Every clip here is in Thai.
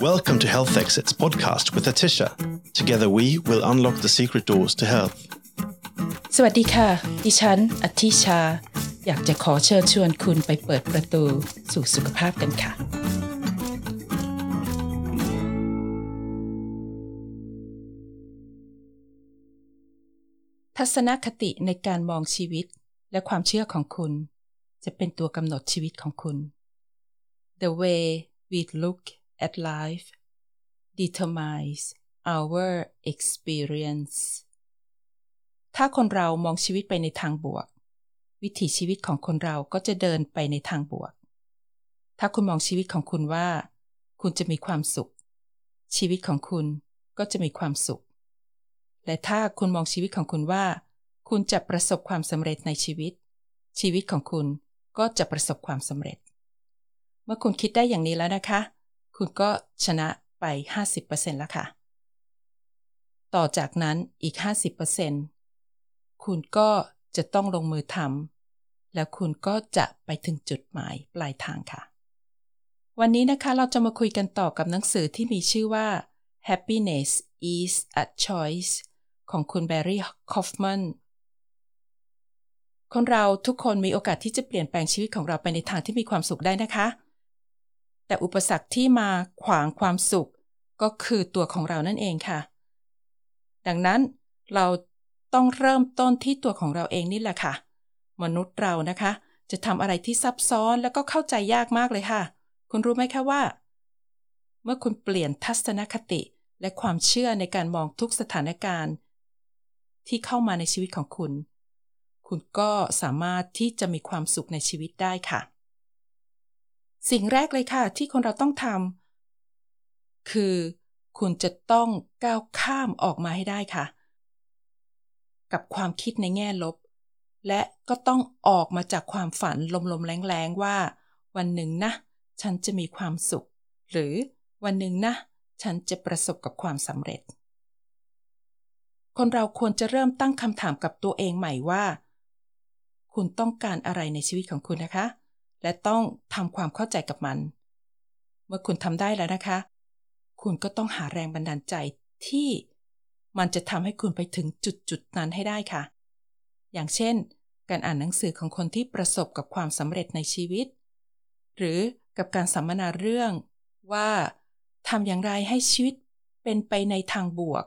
Welcome to Health Exits podcast with Atisha. Together we will unlock the secret doors to health. สวัสดีค่ะ ดิฉันอธิชา อยากจะขอเชิญชวนคุณไปเปิดประตูสู่สุขภาพกันค่ะ ทัศนคติในการมองชีวิตและความเชื่อของคุณ จะเป็นตัวกำหนดชีวิตของคุณ The way we look at life determines our experience ถ้าคนเรามองชีวิตไปในทางบวก วิถีชีวิตของคนเราก็จะเดินไปในทางบวก ถ้าคุณมองชีวิตของคุณว่า คุณจะมีความสุข ชีวิตของคุณก็จะมีความสุข และถ้าคุณมองชีวิตของคุณว่า คุณจะประสบความสำเร็จในชีวิต ชีวิตของคุณก็จะประสบความสำเร็จ เมื่อคุณคิดได้อย่างนี้แล้วนะคะ คุณก็ชนะไป 50%แล้วค่ะ ต่อจากนั้นอีก 50%คุณก็จะต้องลงมือทำแล้วคุณก็จะไปถึงจุดหมายปลายทางค่ะ วันนี้นะคะเราจะมาคุยกันต่อกับหนังสือที่มีชื่อว่า Happiness is a Choice ของคุณแบร์รี่คอฟมันคนเราทุกคนมีโอกาสที่จะเปลี่ยนแปลงชีวิตของเราไปในทางที่มีความสุขได้นะคะ แต่อุปสรรคที่มาขวางความสุข ก็คือตัวของเรานั่นเองค่ะ ดังนั้นเราต้องเริ่มต้นที่ตัวของเราเองนี่แหละค่ะ มนุษย์เรานะคะ จะทำอะไรที่ซับซ้อนแล้วก็เข้าใจยากมากเลยค่ะ คุณรู้ไหมคะว่า เมื่อคุณเปลี่ยนทัศนคติและความเชื่อในการมองทุกสถานการณ์ ที่เข้ามาในชีวิตของคุณ คุณก็สามารถที่จะมีความสุขในชีวิตได้ค่ะ สิ่งแรกเลยค่ะ ที่คนเราต้องทำคือ คุณจะต้องก้าวข้ามออกมาให้ได้ค่ะ กับความคิดในแง่ลบ และก็ต้องออกมาจากความฝันลมๆแรงๆว่า วันหนึ่งนะ ฉันจะมีความสุข หรือวันหนึ่งนะ ฉันจะประสบกับความสำเร็จ คนเราควรจะเริ่มตั้งคำถามกับตัวเองใหม่ว่า คุณต้องการอะไรในชีวิตของคุณนะคะ และต้องทำความเข้าใจกับมัน เมื่อคุณทำได้แล้วนะคะ คุณก็ต้องหาแรงบันดาลใจที่มันจะทำให้คุณไปถึงจุดจุดนั้นให้ได้ค่ะ อย่างเช่น การอ่านหนังสือของคนที่ประสบกับความสำเร็จในชีวิต หรือกับการสัมมนาเรื่องว่าทำอย่างไรให้ชีวิตเป็นไปในทางบวก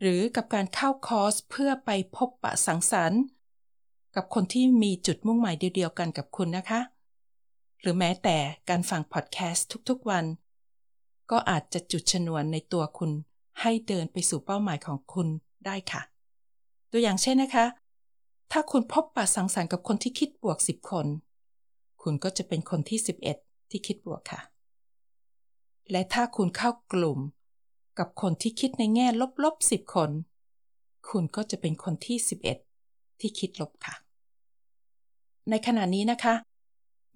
หรือกับการเข้าคอร์สเพื่อไปพบปะสังสรรค์ กับคนที่มีจุดมุ่งหมายเดียวกันกับคุณนะคะ หรือแม้แต่การฟังพอดแคสต์ทุกๆวัน ก็อาจจะจุดชนวนในตัวคุณ ให้เดินไปสู่เป้าหมายของคุณได้ค่ะ ตัวอย่างเช่นนะคะ ถ้าคุณพบปะสังสรรค์กับคนที่คิดบวก 10 คน คุณก็จะเป็นคนที่ 11 ที่คิดบวกค่ะ และถ้าคุณเข้ากลุ่ม กับคนที่คิดในแง่ลบๆ10 คน คุณก็จะเป็นคนที่ 11 ที่คิดลบค่ะ ในขณะนี้นะคะ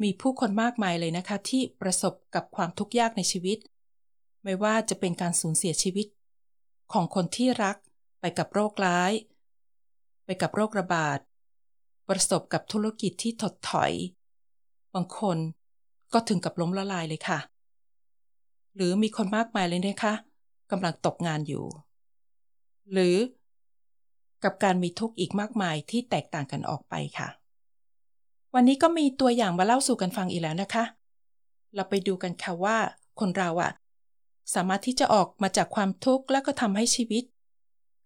มีผู้คนมากมายเลยนะคะ ที่ประสบกับความทุกข์ยากในชีวิต ไม่ว่าจะเป็นการสูญเสียชีวิต ของคนที่รักไปกับโรคร้าย ไปกับโรคระบาด ประสบกับธุรกิจที่ถดถอย บางคนก็ถึงกับล้มละลายเลยค่ะ หรือมีคนมากมายเลยนะคะกำลังตกงานอยู่ หรือ กับการมีทุกข์อีกมากมายที่แตกต่างกันออกไปค่ะ วันนี้ก็มีตัวอย่างมาเล่าสู่กันฟังอีกแล้วนะคะ เราไปดูกันค่ะว่า คนเราอะสามารถที่จะออกมาจากความทุกข์และก็ทำให้ชีวิต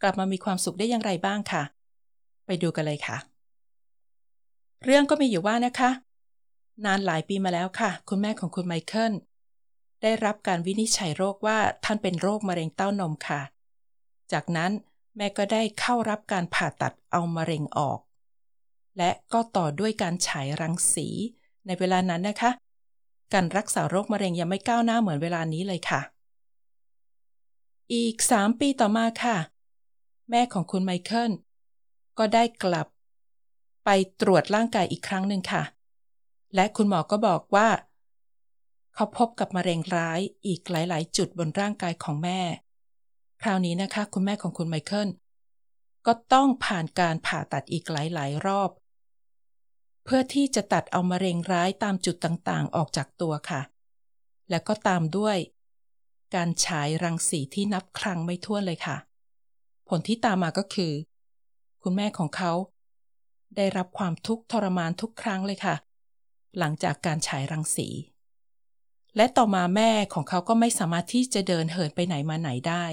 กลับมามีความสุขได้อย่างไรบ้างค่ะ ไปดูกันเลยค่ะ เรื่องก็มีอยู่ว่านะคะ นานหลายปีมาแล้วค่ะ คุณแม่ของคุณไมเคิลได้รับการวินิจฉัยโรคว่าท่านเป็นโรคมะเร็งเต้านมค่ะ จากนั้น แม่ก็ได้เข้ารับการผ่าตัดเอามะเร็งออก และก็ต่อด้วยการฉายรังสี ในเวลานั้นนะคะ การรักษาโรคมะเร็งยังไม่ก้าวหน้าเหมือนเวลานี้เลยค่ะ อีกสามปีต่อมาค่ะ แม่ของคุณไมเคิลก็ได้กลับ ไปตรวจร่างกายอีกครั้งหนึ่งค่ะ และคุณหมอก็บอกว่า เขาพบกับมะเร็งร้ายอีกหลาย ๆ จุดบนร่างกายของแม่ คราวนี้นะคะ คุณแม่ของคุณไมเคิลก็ต้องผ่านการผ่าตัดอีกหลาย ๆ รอบ เพื่อที่จะตัดเอามะเร็งร้ายตามจุดต่างๆ ออกจากตัวค่ะ และก็ตามด้วย การฉายรังสีที่นับครั้งไม่ถ้วนเลยค่ะ ผลที่ตามมาก็คือ คุณแม่ของเขา ได้รับความทุกข์ทรมานทุกครั้งเลยค่ะ หลังจากการฉายรังสีและต่อมาแม่ของเขาก็ไม่สามารถที่จะเดินเหินไปไหนมาไหนได้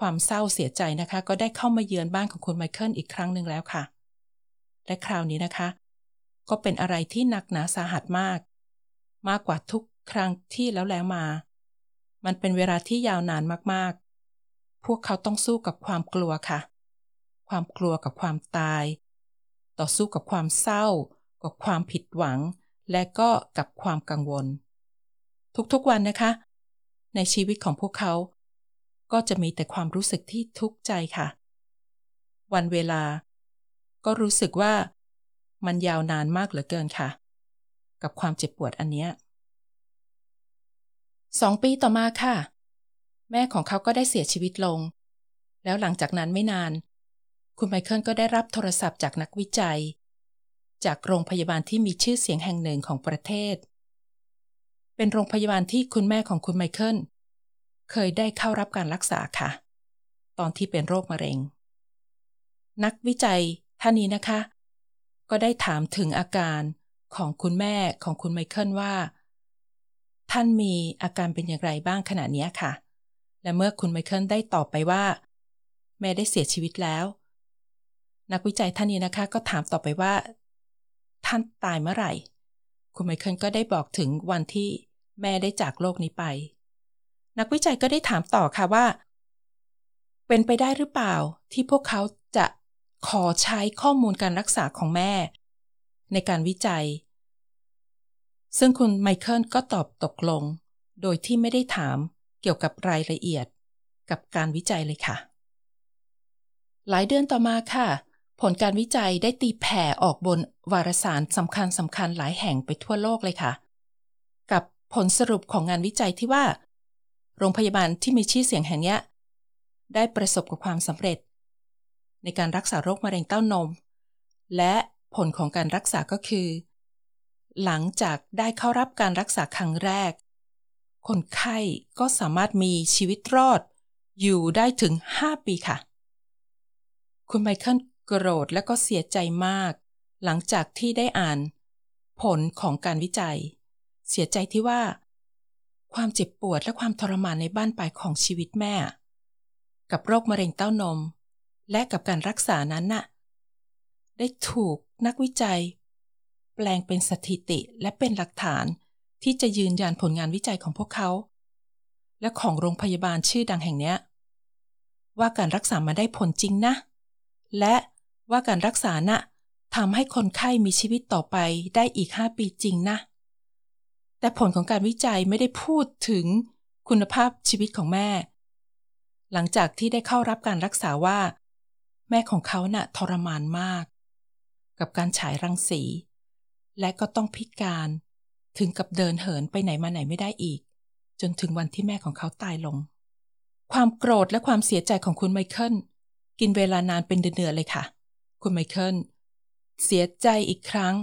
ความเศร้าเสียใจนะคะ ก็ได้เข้ามาเยือนบ้านของคุณไมเคิลอีกครั้งหนึ่งแล้วค่ะ และคราวนี้นะคะ ก็เป็นอะไรที่หนักหนาสาหัสมาก มากกว่าทุกครั้งที่แล้วแล้วมา มันเป็นเวลาที่ยาวนานมากๆ พวกเขาต้องสู้กับความกลัวค่ะ ความกลัวกับความตาย ต่อสู้กับความเศร้า กับความผิดหวัง และก็กับความกังวล ทุกๆวันนะคะ ในชีวิตของพวกเขา ก็จะมีแต่ความรู้สึกที่ทุกข์ใจค่ะ วันเวลา ก็รู้สึกว่ามันยาวนานมากเหลือเกินค่ะ กับความเจ็บปวดอันเนี้ยสองปีต่อมาค่ะ แม่ของเขาก็ได้เสียชีวิตลง แล้วหลังจากนั้นไม่นาน คุณไมเคิลก็ได้รับโทรศัพท์จากนักวิจัย จากโรงพยาบาลที่มีชื่อเสียงแห่งหนึ่งของประเทศ เป็นโรงพยาบาลที่คุณแม่ของคุณไมเคิล เคยได้เข้ารับการรักษาค่ะ ตอนที่เป็นโรคมะเร็ง นักวิจัยท่านนี้นะคะ ก็ได้ถามถึงอาการของคุณแม่ของคุณไมเคิลว่า ท่านมีอาการเป็นอย่างไรบ้างขณะนี้ค่ะ และเมื่อคุณไมเคิลได้ตอบไปว่า แม่ได้เสียชีวิตแล้ว นักวิจัยท่านนี้นะคะก็ถามต่อไปว่า ท่านตายเมื่อไหร่ คุณไมเคิลก็ได้บอกถึงวันที่แม่ได้จากโลกนี้ไป นักวิจัยก็ได้ถามต่อค่ะว่า เป็นไปได้หรือเปล่าที่พวกเขาจะขอใช้ข้อมูลการรักษาของแม่ ในการวิจัย ซึ่งคุณไมเคิลก็ตอบตกลง โดยที่ไม่ได้ถามเกี่ยวกับรายละเอียดกับการวิจัยเลยค่ะ หลายเดือนต่อมาค่ะ ผลการวิจัยได้ตีแผ่ออกบนวารสารสำคัญสำคัญหลายแห่งไปทั่วโลกเลยค่ะ กับผลสรุปของงานวิจัยที่ว่า โรงพยาบาลที่มีชื่อเสียงแห่งนี้ได้ประสบกับความสำเร็จ ในการรักษาโรคมะเร็งเต้านม และผลของการรักษาก็คือ หลังจากได้เข้ารับการรักษาครั้งแรก คนไข้ก็สามารถมีชีวิตรอด อยู่ได้ถึง 5 ปีค่ะ คุณไมเคิลโกรธและก็เสียใจมาก หลังจากที่ได้อ่าน ผลของการวิจัย เสียใจที่ว่า ความเจ็บปวดและความทรมานในบ้านปลายของชีวิตแม่ กับโรคมะเร็งเต้านม และกับการรักษานั้นน่ะ ได้ถูกนักวิจัย แปลงเป็นสถิติและเป็นหลักฐานที่จะยืนยันผลงานวิจัยของพวกเขา และของโรงพยาบาลชื่อดังแห่งนี้ว่าการรักษามาได้ผลจริงนะ และว่าการรักษานะ่ะทำให้คนไข้มีชีวิตต่อไปได้อีก 5 ปีจริงนะ แต่ผลของการวิจัยไม่ได้พูดถึงคุณภาพชีวิตของแม่ หลังจากที่ได้เข้ารับการรักษาว่า แม่ของเขาน่ะทรมานมาก กับการฉายรังสี และก็ต้องพิการถึงกับเดินเหินไปไหนมาไหนไม่ได้อีก จนถึงวันที่แม่ของเขาตายลง ความโกรธและความเสียใจของคุณไมเคิลกินเวลานานเป็นเดือนๆเลยค่ะ คุณไมเคิลเสียใจอีกครั้ง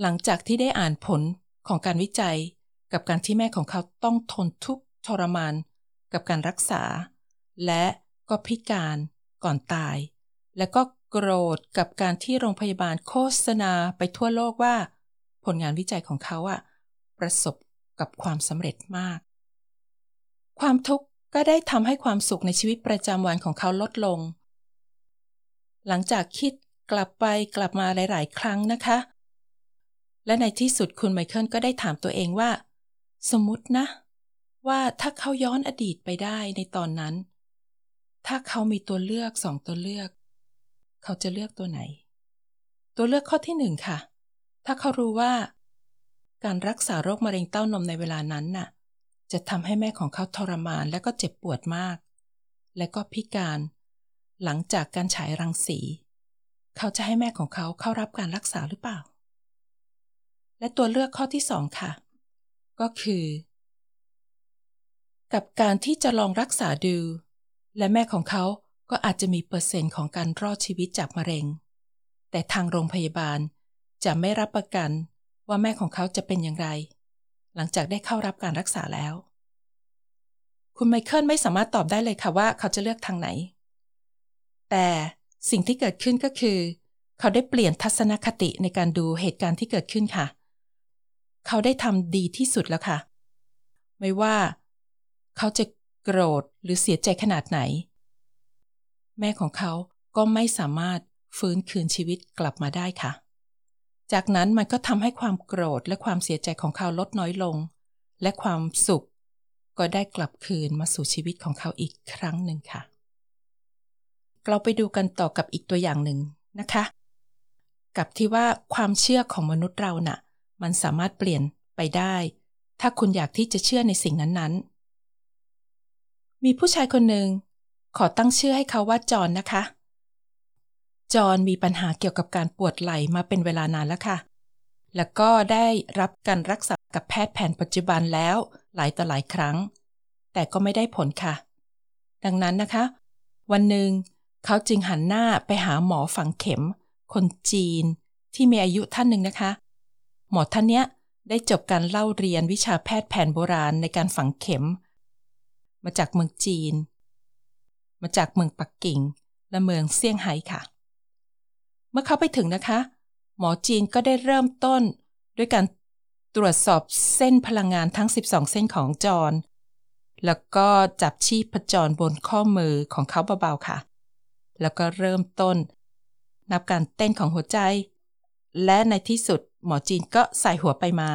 หลังจากที่ได้อ่านผล ของการวิจัย กับการที่แม่ของเขาต้องทนทุกข์ทรมาน กับการรักษา และก็พิการก่อนตาย และก็โกรธกับการที่โรงพยาบาลโฆษณาไปทั่วโลกว่า ผลงานวิจัยของเขาอะประสบกับความสำเร็จมาก ความทุกข์ก็ได้ทำให้ความสุขในชีวิตประจำวันของเขาลดลง หลังจากคิดกลับไปกลับมาหลาย ๆ ครั้งนะคะ และในที่สุดคุณไมเคิลก็ได้ถามตัวเองว่า สมมตินะ ว่าถ้าเขาย้อนอดีตไปได้ในตอนนั้น ถ้าเขามีตัวเลือกสองตัวเลือก เขาจะเลือกตัวไหน ตัวเลือกข้อที่หนึ่งค่ะ ถ้าเขารู้ว่า การรักษาโรคมะเร็งเต้านมในเวลานั้นน่ะ จะทำให้แม่ของเขาทรมานและก็เจ็บปวดมาก และก็พิการหลังจากการฉายรังสี เขาจะให้แม่ของเขาเข้ารับการรักษาหรือเปล่า และตัวเลือกข้อที่สองค่ะ ก็คือ กับการที่จะลองรักษาดู และแม่ของเขาก็อาจจะมีเปอร์เซ็นต์ของการรอดชีวิตจากมะเร็ง แต่ทางโรงพยาบาลจะไม่รับประกันว่าแม่ของเขาจะเป็นอย่างไร หลังจากได้เข้ารับการรักษาแล้ว คุณไมเคิลไม่สามารถตอบได้เลยค่ะว่าเขาจะเลือกทางไหน แต่สิ่งที่เกิดขึ้นก็คือ เขาได้เปลี่ยนทัศนคติในการดูเหตุการณ์ที่เกิดขึ้นค่ะ เขาได้ทำดีที่สุดแล้วค่ะ ไม่ว่า เขาจะโกรธหรือเสียใจขนาดไหน แม่ของเขาก็ไม่สามารถฟื้นคืนชีวิตกลับมาได้ค่ะ จากนั้นมันก็ทำให้ความโกรธและความเสียใจของเขาลดน้อยลง และความสุขก็ได้กลับคืนมาสู่ชีวิตของเขาอีกครั้งหนึ่งค่ะ เราไปดูกันต่อกับอีกตัวอย่างหนึ่งนะคะ กับที่ว่าความเชื่อของมนุษย์เรานะ่ะ มันสามารถเปลี่ยนไปได้ ถ้าคุณอยากที่จะเชื่อในสิ่งนั้นๆ มีผู้ชายคนหนึ่งขอตั้งชื่อให้เขาว่าจอนนะคะ จอนมีปัญหาเกี่ยวกับการปวดไหล่มาเป็นเวลานานแล้วค่ะ แล้วก็ได้รับการรักษากับแพทย์แผนปัจจุบันแล้วหลายต่อหลายครั้ง แต่ก็ไม่ได้ผลค่ะ ดังนั้นนะคะ วันหนึ่งเขาจึงหันหน้าไปหาหมอฝังเข็ม คนจีนที่มีอายุท่านหนึ่งนะคะ หมอท่านเนี้ยได้จบการเล่าเรียนวิชาแพทย์แผนโบราณในการฝังเข็ม มาจากเมืองจีน มาจากเมืองปักกิ่ง และเมืองเซี่ยงไฮ้ค่ะ เมื่อเขาไปถึงนะคะ หมอจีนก็ได้เริ่มต้นด้วยการตรวจสอบเส้นพลังงานทั้ง 12 เส้นของจอนแล้วก็จับชีพจรบนข้อมือของเขาเบาๆค่ะ แล้วก็เริ่มต้น นับการเต้นของหัวใจ และในที่สุดหมอจีนก็ใส่หัวไปมา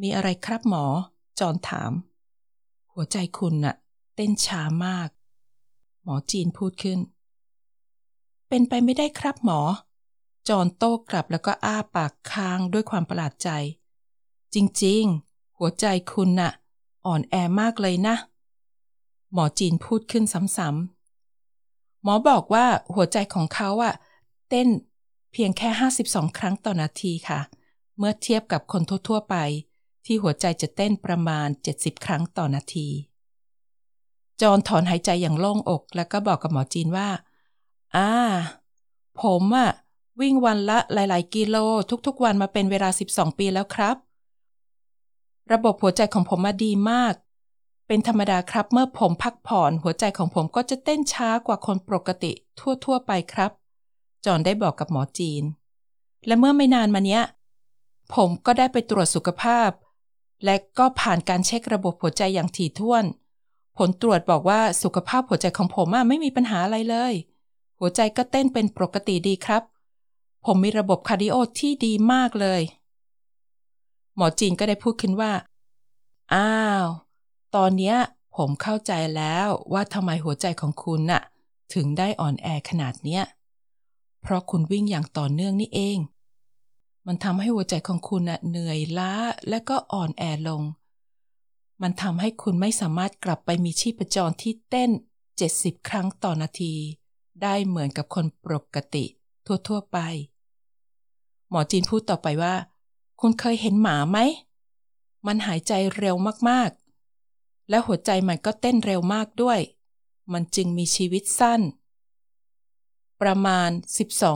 มีอะไรครับหมอ จอนถาม หัวใจคุณน่ะ เต้นช้ามาก หมอจีนพูดขึ้น เป็นไปไม่ได้ครับหมอ จอนโต้กลับแล้วก็อ้าปากค้างด้วยความประหลาดใจ จริงๆ หัวใจคุณน่ะ อ่อนแอมากเลยนะ หมอจีนพูดขึ้นซ้ำๆหมอบอกว่าหัวใจของเขาอะเต้น เพียงแค่ 52 ครั้งต่อนาทีค่ะ เมื่อเทียบกับคนทั่ว ๆ ไป ที่หัวใจจะเต้นประมาณ 70 ครั้งต่อนาที จอนถอนหายใจอย่างโล่งอก แล้วก็บอกกับหมอจีนว่า อ่า ผมอะวิ่งวันละหลาย ๆ กิโล ทุก ๆ วันมาเป็นเวลา 12 ปีแล้วครับ ระบบหัวใจของผมมาดีมาก เป็นธรรมดาครับเมื่อผมพักผ่อนหัวใจของผมก็จะเต้นช้ากว่าคนปกติทั่ว ๆ ไปครับ จอนได้บอกกับหมอจีน และเมื่อไม่นานมาเนี้ย ผมก็ได้ไปตรวจสุขภาพ และก็ผ่านการเช็คระบบหัวใจอย่างถี่ถ้วน ผลตรวจบอกว่าสุขภาพหัวใจของผมไม่มีปัญหาอะไรเลย หัวใจก็เต้นเป็นปกติดีครับ ผมมีระบบ cardio ที่ดีมากเลย หมอจีนก็ได้พูดขึ้นว่า อ้าว ตอนเนี้ยผมเข้าใจแล้วว่าทำไมหัวใจของคุณน่ะ ถึงได้อ่อนแอขนาดเนี้ย เพราะคุณวิ่งอย่างต่อเนื่องนี่เอง มันทำให้หัวใจของคุณเหนื่อยล้าและก็อ่อนแอลง มันทำให้คุณไม่สามารถกลับไปมีชีพจรที่เต้น 70 ครั้งต่อนาที ได้เหมือนกับคนปกติ ทั่วๆไป หมอจีนพูดต่อไปว่า คุณเคยเห็นหมาไหม มันหายใจเร็วมากๆ และหัวใจมันก็เต้นเร็วมากด้วย มันจึงมีชีวิตสั้น ประมาณ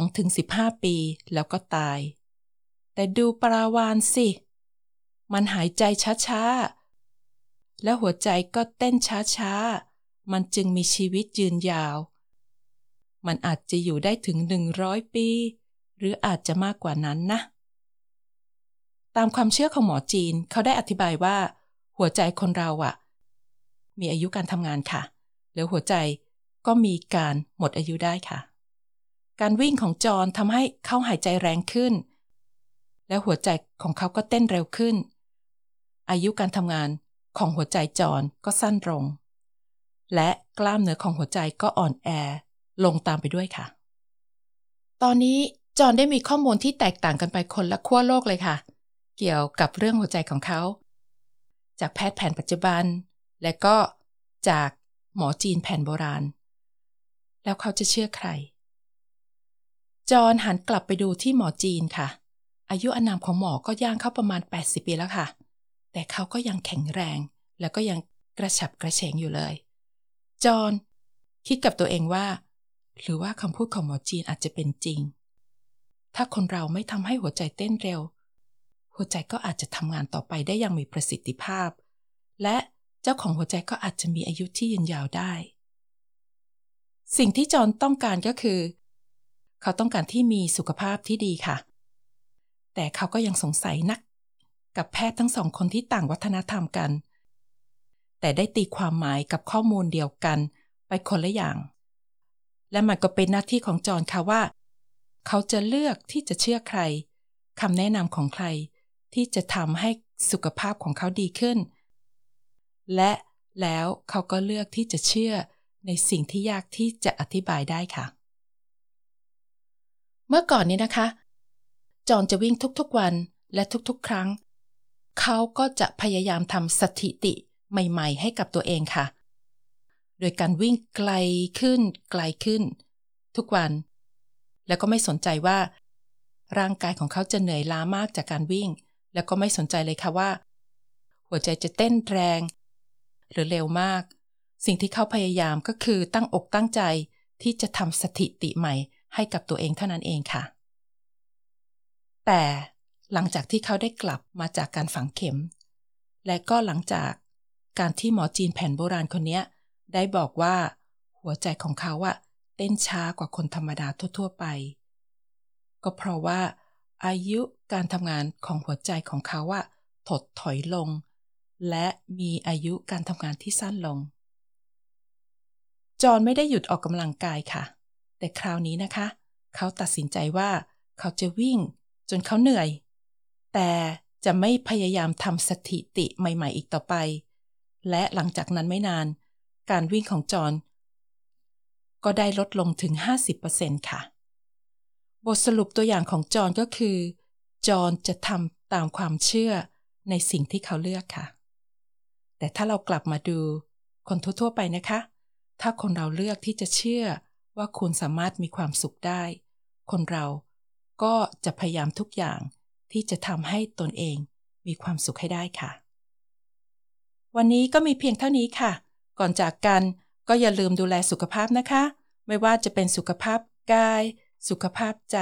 12-15 ปีแล้วก็ตาย แต่ดูปลาวานสิ มันหายใจช้าๆ และหัวใจก็เต้นช้าๆ มันจึงมีชีวิตยืนยาว มันอาจจะอยู่ได้ถึง 100 ปี หรืออาจจะมากกว่านั้นนะ ตามความเชื่อของหมอจีนเขาได้อธิบายว่า หัวใจคนเราอะมีอายุการทำงานค่ะ แล้วหัวใจก็มีการหมดอายุได้ค่ะ การวิ่งของจอนทำให้เขาหายใจแรงขึ้น และหัวใจของเขาก็เต้นเร็วขึ้น อายุการทำงานของหัวใจจอนก็สั้นลง และกล้ามเนื้อของหัวใจก็อ่อนแอลงตามไปด้วยค่ะ ตอนนี้จอนได้มีข้อมูลที่แตกต่างกันไปคนละขั้วโลกเลยค่ะ เกี่ยวกับเรื่องหัวใจของเขา จากแพทย์แผนปัจจุบัน และก็จากหมอจีนแผนโบราณ แล้วเขาจะเชื่อใคร จอนหันกลับไปดูที่หมอจีนค่ะ อายุอานามของหมอก็ย่างเข้าประมาณ 80 ปีแล้วค่ะ แต่เขาก็ยังแข็งแรง แล้วก็ยังกระฉับกระเฉงอยู่เลย จอนคิดกับตัวเองว่า หรือว่าคำพูดของหมอจีนอาจจะเป็นจริง ถ้าคนเราไม่ทำให้หัวใจเต้นเร็ว หัวใจก็อาจจะทำงานต่อไปได้อย่างมีประสิทธิภาพ และเจ้าของหัวใจก็อาจจะมีอายุที่ยืนยาวได้ สิ่งที่จอนต้องการก็คือ เขาต้องการที่มีสุขภาพที่ดีค่ะ แต่เขาก็ยังสงสัยนัก กับแพทย์ทั้งสองคนที่ต่างวัฒนธรรมกัน แต่ได้ตีความหมายกับข้อมูลเดียวกันไปคนละอย่าง และมันก็เป็นหน้าที่ของจอห์นค่ะว่า เขาจะเลือกที่จะเชื่อใครคำแนะนำของใครที่จะทำให้สุขภาพของเขาดีขึ้น และแล้วเขาก็เลือกที่จะเชื่อในสิ่งที่ยากที่จะอธิบายได้ค่ะ เมื่อก่อนนี้นะคะ จอนจะวิ่งทุกๆวันและทุกๆ ครั้ง เขาก็จะพยายามทำสถิติใหม่ ๆ ให้กับตัวเองค่ะ โดยการวิ่งไกลขึ้น ไกลขึ้น ทุกวัน แล้วก็ไม่สนใจว่า ร่างกายของเขาจะเหนื่อยล้ามากจากการวิ่ง แล้วก็ไม่สนใจเลยค่ะว่า หัวใจจะเต้นแรง หรือเร็วมาก สิ่งที่เขาพยายามก็คือตั้งอกตั้งใจที่จะทำสถิติใหม่ ให้กับตัวเองเท่านั้นเองค่ะ แต่หลังจากที่เขาได้กลับมาจากการฝังเข็ม และก็หลังจากการที่หมอจีนแผนโบราณคนนี้ได้บอกว่าหัวใจของเขาอะเต้นช้ากว่าคนธรรมดาทั่ว ๆ ไป ก็เพราะว่าอายุการทำงานของหัวใจของเขาอะถดถอยลง และมีอายุการทำงานที่สั้นลง จอห์นไม่ได้หยุดออกกำลังกายค่ะ แต่คราวนี้นะคะ เขาตัดสินใจว่าเขาจะวิ่งจนเขาเหนื่อย แต่จะไม่พยายามทำสถิติใหม่ ๆ อีกต่อไป และหลังจากนั้นไม่นาน การวิ่งของจอห์นก็ได้ลดลงถึง 50%ค่ะ บทสรุปตัวอย่างของจอห์นก็คือ จอห์นจะทำตามความเชื่อในสิ่งที่เขาเลือกค่ะ แต่ถ้าเรากลับมาดูคนทั่วๆไปนะคะ ถ้าคนเราเลือกที่จะเชื่อ ว่าคุณสามารถมีความสุขได้ คนเราก็จะพยายามทุกอย่างที่จะทำให้ตนเองมีความสุขให้ได้ค่ะ วันนี้ก็มีเพียงเท่านี้ค่ะ ก่อนจากกันก็อย่าลืมดูแลสุขภาพนะคะ ไม่ว่าจะเป็นสุขภาพกาย สุขภาพใจ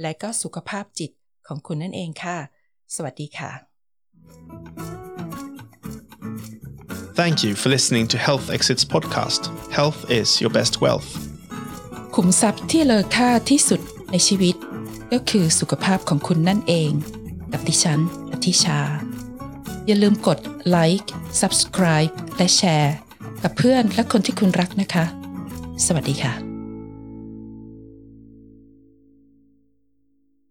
และก็สุขภาพจิตของคุณนั่นเองค่ะ สวัสดีค่ะ Thank you for listening to Health Exits podcast. Health is your best wealth. ขุมทรัพย์ที่เลอค่าที่สุดในชีวิต ก็คือสุขภาพของคุณนั่นเอง กับดิฉันอธิชา อย่าลืมกดไลค์ subscribe และแชร์ กับเพื่อนและคนที่คุณรักนะคะ สวัสดีค่ะ